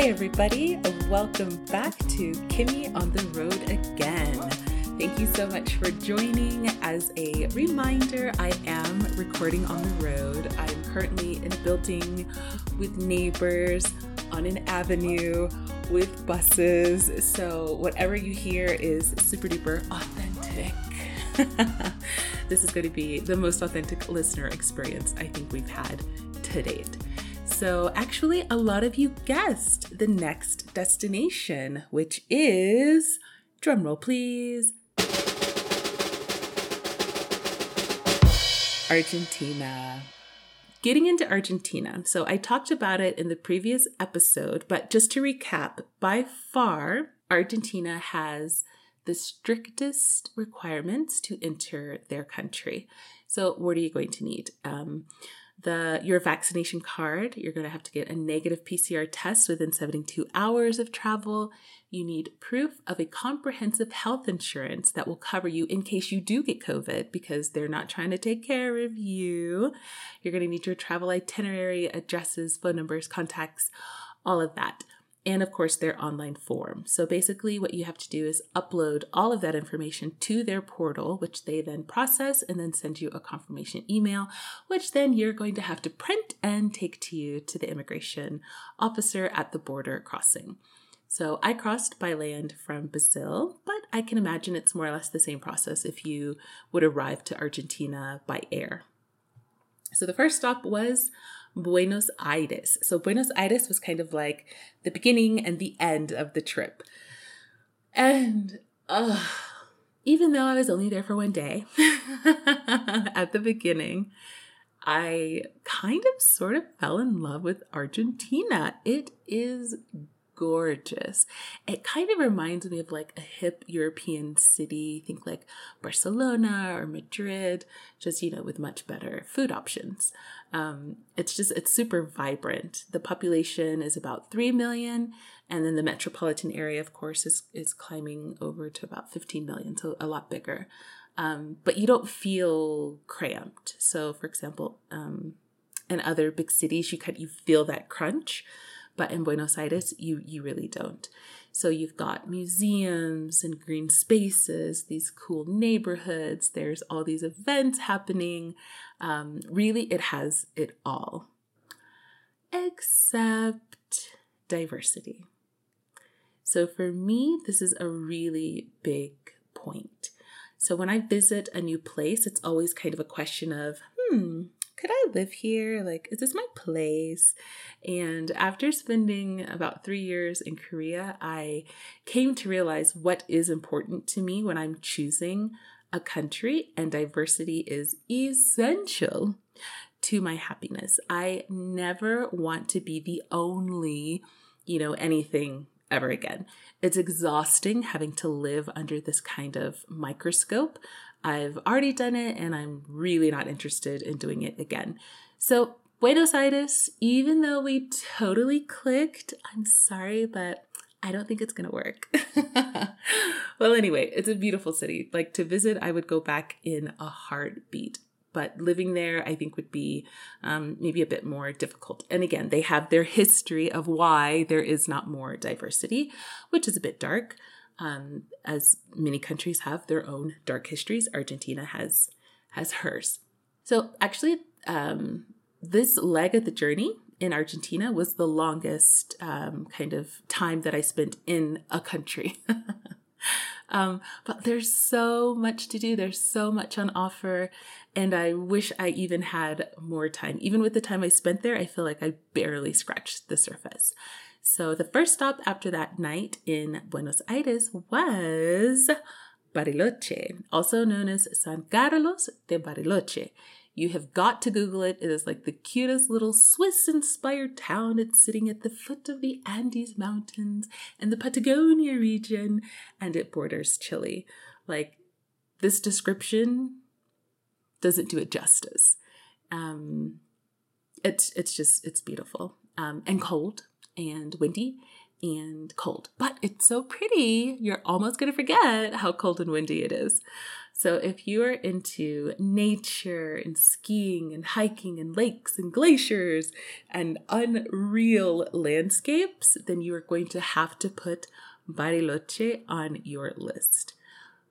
Hey, everybody, welcome back to Kimmy on the Road again. Thank you so much for joining. As a reminder, I am recording on the road. I'm currently in a building with neighbors on an avenue with buses. So, whatever you hear is super duper authentic. this is going to be the most authentic listener experience I think we've had to date. So, actually, a lot of you guessed the next destination, which is drumroll, please. Argentina. Getting into Argentina. So, I talked about it in the previous episode, but just to recap, by far, Argentina has the strictest requirements to enter their country. So, what are you going to need? Um, the your vaccination card. You're going to have to get a negative PCR test within 72 hours of travel. You need proof of a comprehensive health insurance that will cover you in case you do get COVID because they're not trying to take care of you. You're going to need your travel itinerary, addresses, phone numbers, contacts, all of that and of course their online form. So basically, what you have to do is upload all of that information to their portal, which they then process and then send you a confirmation email, which then you're going to have to print and take to you to the immigration officer at the border crossing. So I crossed by land from Brazil, but I can imagine it's more or less the same process if you would arrive to Argentina by air. So the first stop was Buenos Aires. So Buenos Aires was kind of like the beginning and the end of the trip. And uh, even though I was only there for one day at the beginning, I kind of sort of fell in love with Argentina. It is gorgeous. It kind of reminds me of like a hip European city, think like Barcelona or Madrid, just, you know, with much better food options. Um, it's just, it's super vibrant. The population is about 3 million. And then the metropolitan area, of course, is, is climbing over to about 15 million, so a lot bigger. Um, but you don't feel cramped. So, for example, um, in other big cities, you kind you feel that crunch but in Buenos Aires, you you really don't. So you've got museums and green spaces, these cool neighborhoods. There's all these events happening. Um, really, it has it all, except diversity. So for me, this is a really big point. So when I visit a new place, it's always kind of a question of, hmm, could I live here? Like, is this my place? And after spending about three years in Korea, I came to realize what is important to me when I'm choosing a country, and diversity is essential to my happiness. I never want to be the only, you know, anything ever again. It's exhausting having to live under this kind of microscope I've already done it and I'm really not interested in doing it again. So, Buenos Aires, even though we totally clicked, I'm sorry, but I don't think it's gonna work. well, anyway, it's a beautiful city. Like to visit, I would go back in a heartbeat. But living there, I think, would be um, maybe a bit more difficult. And again, they have their history of why there is not more diversity, which is a bit dark um, as many countries have their own dark histories. Argentina has has hers. So actually, um, this leg of the journey in Argentina was the longest um, kind of time that I spent in a country. um, but there's so much to do. There's so much on offer. And I wish I even had more time. Even with the time I spent there, I feel like I barely scratched the surface. So the first stop after that night in Buenos Aires was Bariloche, also known as San Carlos de Bariloche. You have got to Google it. It is like the cutest little Swiss inspired town. It's sitting at the foot of the Andes Mountains in the Patagonia region, and it borders Chile. Like, this description doesn't do it justice. Um, it's, it's just, it's beautiful um, and cold and windy and cold. But it's so pretty, you're almost going to forget how cold and windy it is. So if you are into nature and skiing and hiking and lakes and glaciers and unreal landscapes, then you are going to have to put Bariloche on your list.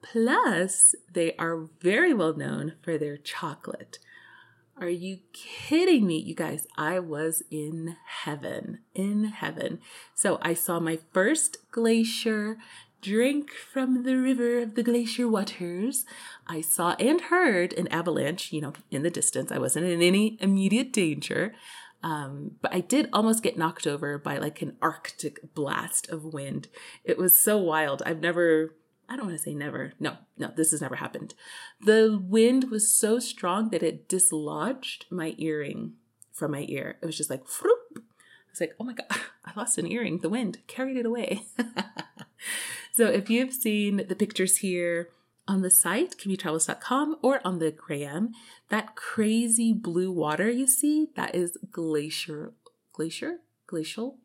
Plus, they are very well known for their chocolate. Are you kidding me? You guys, I was in heaven, in heaven. So I saw my first glacier, drink from the river of the glacier waters. I saw and heard an avalanche, you know, in the distance. I wasn't in any immediate danger. Um, but I did almost get knocked over by like an Arctic blast of wind. It was so wild. I've never I don't want to say never. No, no, this has never happened. The wind was so strong that it dislodged my earring from my ear. It was just like, Froop. I was like, oh my God, I lost an earring. The wind carried it away. so if you've seen the pictures here on the site, kimmytravels.com, or on the gram, that crazy blue water you see, that is glacier, glacier, glacial.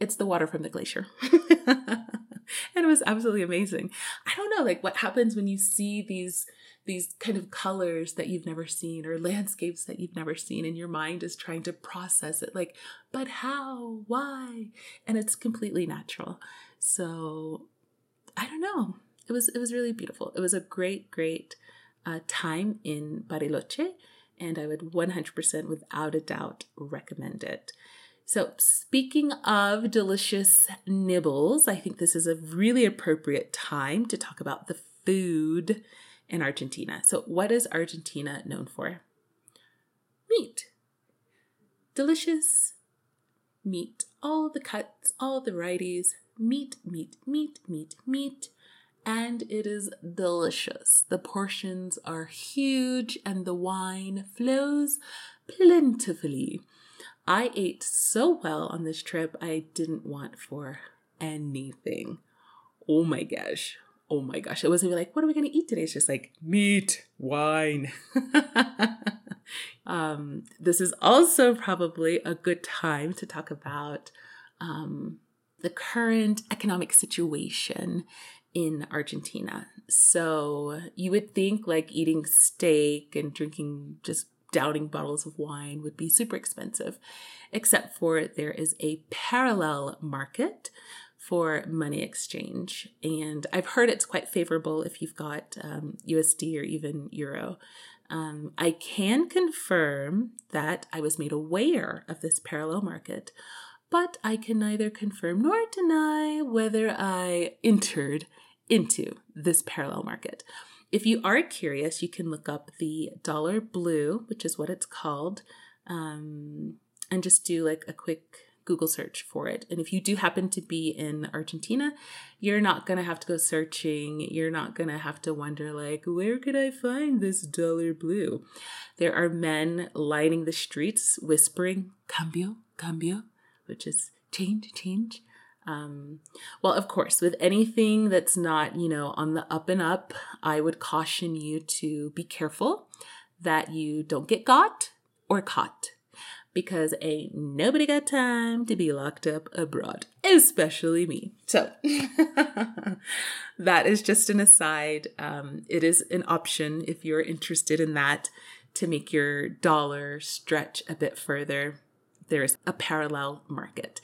It's the water from the glacier. and it was absolutely amazing. I don't know, like what happens when you see these these kind of colors that you've never seen or landscapes that you've never seen and your mind is trying to process it like but how? Why? And it's completely natural. So i don't know. It was it was really beautiful. It was a great great uh, time in bariloche and i would 100% without a doubt recommend it so, speaking of delicious nibbles, I think this is a really appropriate time to talk about the food in Argentina. So, what is Argentina known for? Meat. Delicious meat. All the cuts, all the varieties. Meat, meat, meat, meat, meat. And it is delicious. The portions are huge and the wine flows plentifully. I ate so well on this trip, I didn't want for anything. Oh my gosh. Oh my gosh. It wasn't like, what are we going to eat today? It's just like meat, wine. um, this is also probably a good time to talk about um, the current economic situation in Argentina. So you would think like eating steak and drinking just downing bottles of wine would be super expensive, except for there is a parallel market for money exchange. And I've heard it's quite favorable if you've got um, USD or even Euro. Um, I can confirm that I was made aware of this parallel market, but I can neither confirm nor deny whether I entered into this parallel market. If you are curious, you can look up the dollar blue, which is what it's called, um, and just do like a quick Google search for it. And if you do happen to be in Argentina, you're not going to have to go searching. You're not going to have to wonder, like, where could I find this dollar blue? There are men lining the streets whispering, cambio, cambio, which is change, change. Um, well, of course, with anything that's not, you know, on the up and up, I would caution you to be careful that you don't get got or caught because ain't nobody got time to be locked up abroad, especially me. So that is just an aside. Um, it is an option if you're interested in that to make your dollar stretch a bit further. There's a parallel market.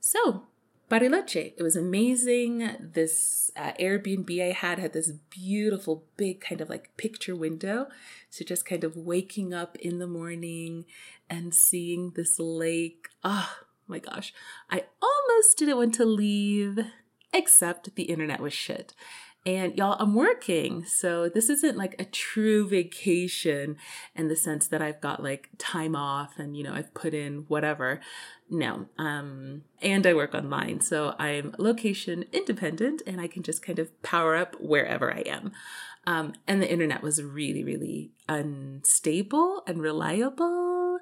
So Bariloche. It was amazing. This uh, Airbnb I had had this beautiful, big kind of like picture window. So just kind of waking up in the morning and seeing this lake. Oh my gosh. I almost didn't want to leave, except the internet was shit. And y'all, I'm working. So this isn't like a true vacation in the sense that I've got like time off and, you know, I've put in whatever. No. Um, and I work online. So I'm location independent and I can just kind of power up wherever I am. Um, and the internet was really, really unstable and reliable.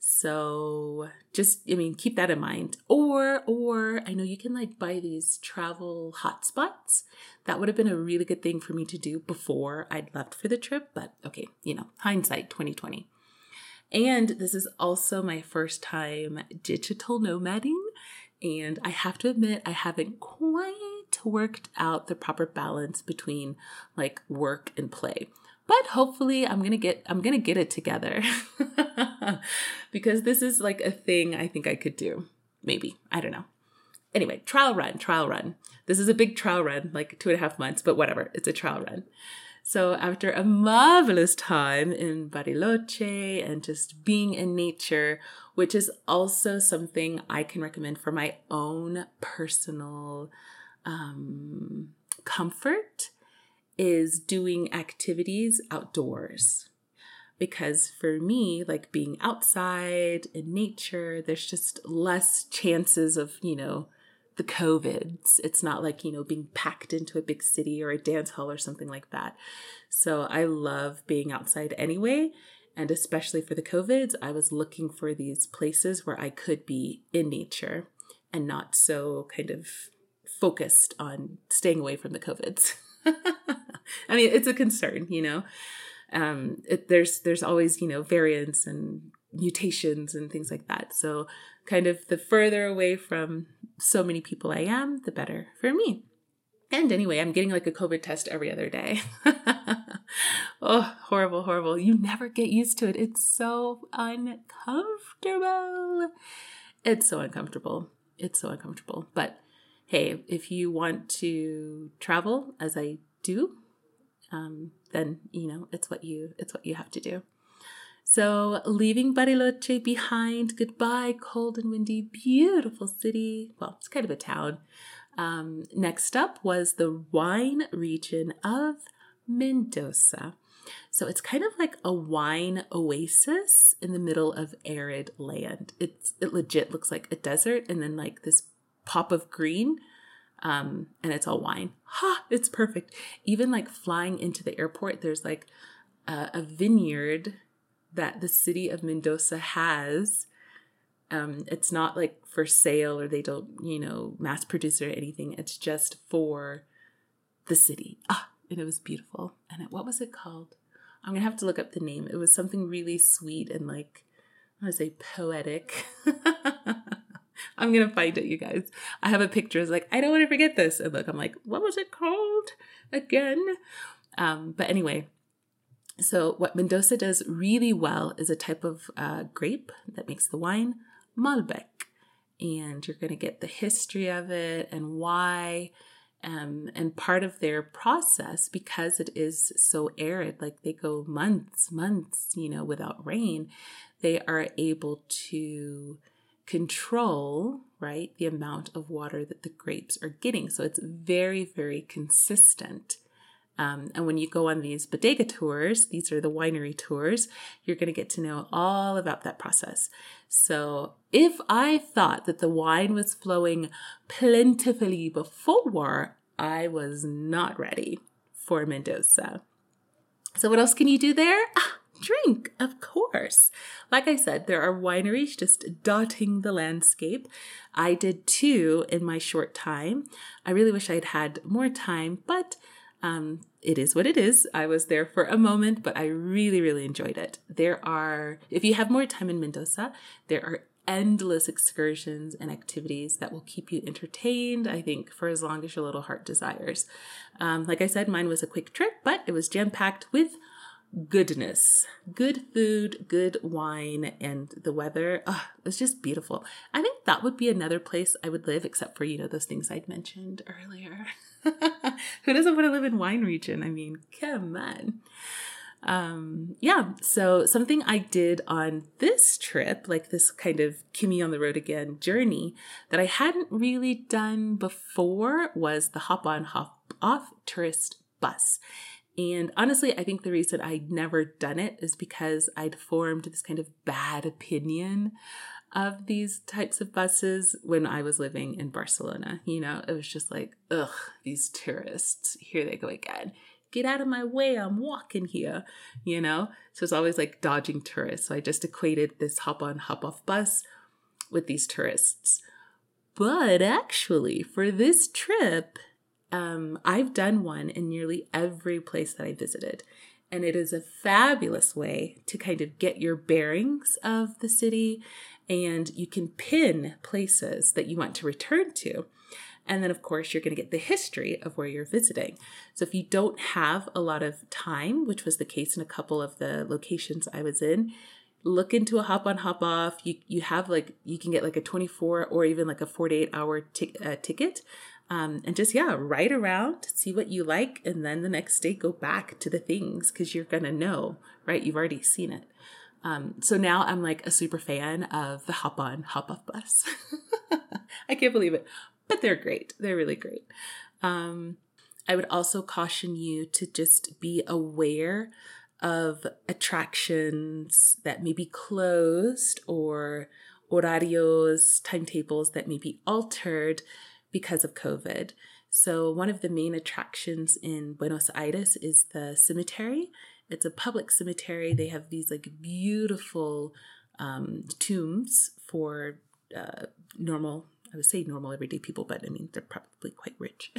So just I mean keep that in mind. Or or I know you can like buy these travel hotspots. That would have been a really good thing for me to do before I'd left for the trip, but okay, you know, hindsight 2020. And this is also my first time digital nomading. And I have to admit, I haven't quite worked out the proper balance between like work and play. But hopefully I'm going to get I'm going to get it together. because this is like a thing I think I could do. Maybe. I don't know. Anyway, trial run, trial run. This is a big trial run, like two and a half months, but whatever. It's a trial run. So after a marvelous time in Bariloche and just being in nature, which is also something I can recommend for my own personal um, comfort, is doing activities outdoors. Because for me, like being outside in nature, there's just less chances of, you know, the COVIDs. It's not like, you know, being packed into a big city or a dance hall or something like that. So I love being outside anyway. And especially for the COVIDs, I was looking for these places where I could be in nature and not so kind of focused on staying away from the COVIDs. I mean, it's a concern, you know. Um, it, there's there's always you know variants and mutations and things like that. So, kind of the further away from so many people I am, the better for me. And anyway, I'm getting like a COVID test every other day. oh, horrible, horrible. You never get used to it. It's so uncomfortable. It's so uncomfortable. It's so uncomfortable. But hey, if you want to travel as I do, um, then you know it's what you it's what you have to do. So, leaving Bariloche behind, goodbye, cold and windy, beautiful city. Well, it's kind of a town. Um, next up was the wine region of Mendoza. So, it's kind of like a wine oasis in the middle of arid land. It's, it legit looks like a desert and then like this pop of green. Um, and it's all wine. Ha! It's perfect. Even like flying into the airport, there's like a, a vineyard that the city of Mendoza has. Um, it's not like for sale or they don't, you know, mass produce or anything. It's just for the city. Ah, and it was beautiful. And it, what was it called? I'm gonna have to look up the name. It was something really sweet and like I want to say poetic. I'm gonna find it, you guys. I have a picture. It's like I don't want to forget this. And look, I'm like, what was it called again? Um, but anyway, so, what Mendoza does really well is a type of uh, grape that makes the wine, Malbec. And you're going to get the history of it and why. Um, and part of their process, because it is so arid, like they go months, months, you know, without rain, they are able to control, right, the amount of water that the grapes are getting. So it's very, very consistent. Um, and when you go on these bodega tours, these are the winery tours, you're going to get to know all about that process. So if I thought that the wine was flowing plentifully before, I was not ready for Mendoza. So, what else can you do there? Ah, drink, of course. Like I said, there are wineries just dotting the landscape. I did two in my short time. I really wish I'd had more time, but um, it is what it is. I was there for a moment, but I really, really enjoyed it. There are, if you have more time in Mendoza, there are endless excursions and activities that will keep you entertained, I think, for as long as your little heart desires. Um, like I said, mine was a quick trip, but it was jam packed with goodness good food good wine and the weather oh, it was just beautiful i think that would be another place i would live except for you know those things i'd mentioned earlier Who doesn't want to live in wine region? I mean, come on. Um, yeah, so something I did on this trip, like this kind of Kimmy on the road again journey that I hadn't really done before was the hop on, hop off tourist bus. And honestly, I think the reason I'd never done it is because I'd formed this kind of bad opinion of these types of buses when I was living in Barcelona. You know, it was just like, ugh, these tourists, here they go again. Get out of my way, I'm walking here, you know? So it's always like dodging tourists. So I just equated this hop on, hop off bus with these tourists. But actually, for this trip, um, I've done one in nearly every place that I visited. And it is a fabulous way to kind of get your bearings of the city and you can pin places that you want to return to. And then, of course, you're going to get the history of where you're visiting. So, if you don't have a lot of time, which was the case in a couple of the locations I was in, look into a hop on, hop off. You, you have like, you can get like a 24 or even like a 48 hour t- uh, ticket. Um, and just, yeah, ride around, see what you like. And then the next day, go back to the things because you're going to know, right? You've already seen it. Um, so now I'm like a super fan of the hop on, hop off bus. I can't believe it, but they're great. They're really great. Um, I would also caution you to just be aware of attractions that may be closed or horarios, timetables that may be altered because of COVID. So, one of the main attractions in Buenos Aires is the cemetery. It's a public cemetery. They have these like beautiful um, tombs for uh, normal, I would say normal everyday people, but I mean, they're probably quite rich.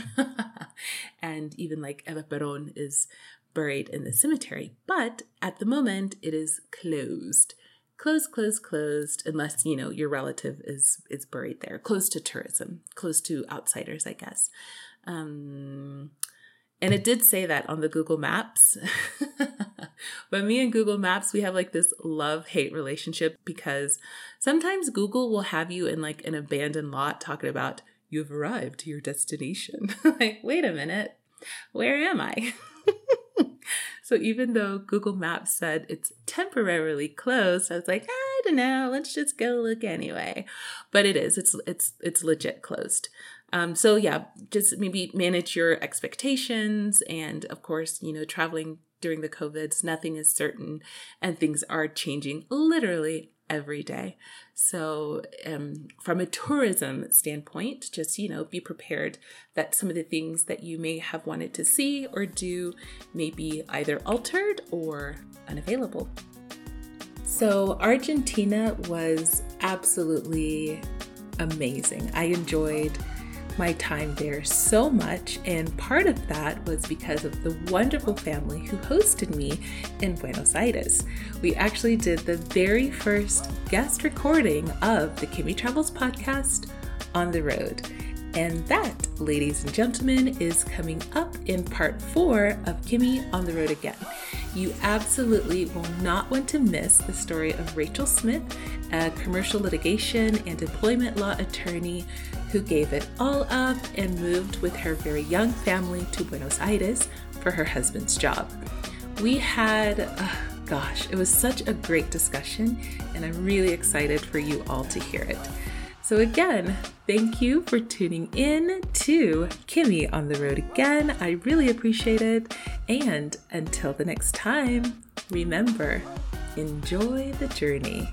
and even like Eva Peron is buried in the cemetery. But at the moment, it is closed. Closed, closed, closed, unless, you know, your relative is is buried there. Closed to tourism, closed to outsiders, I guess. Um, and it did say that on the Google Maps. but me and Google Maps, we have like this love hate relationship because sometimes Google will have you in like an abandoned lot talking about you've arrived to your destination. like, wait a minute, where am I? so even though Google Maps said it's temporarily closed, I was like, I don't know, let's just go look anyway. But it is, it's it's it's legit closed. Um, so yeah, just maybe manage your expectations, and of course, you know, traveling during the COVIDs, nothing is certain, and things are changing literally every day. So, um, from a tourism standpoint, just you know, be prepared that some of the things that you may have wanted to see or do may be either altered or unavailable. So, Argentina was absolutely amazing. I enjoyed my time there so much, and part of that was because of the wonderful family who hosted me in Buenos Aires. We actually did the very first guest recording of the Kimmy Travels podcast on the road. And that, ladies and gentlemen, is coming up in part four of Kimmy on the Road Again. You absolutely will not want to miss the story of Rachel Smith, a commercial litigation and employment law attorney who gave it all up and moved with her very young family to Buenos Aires for her husband's job. We had, uh, gosh, it was such a great discussion, and I'm really excited for you all to hear it. So, again, thank you for tuning in to Kimmy on the Road again. I really appreciate it. And until the next time, remember, enjoy the journey.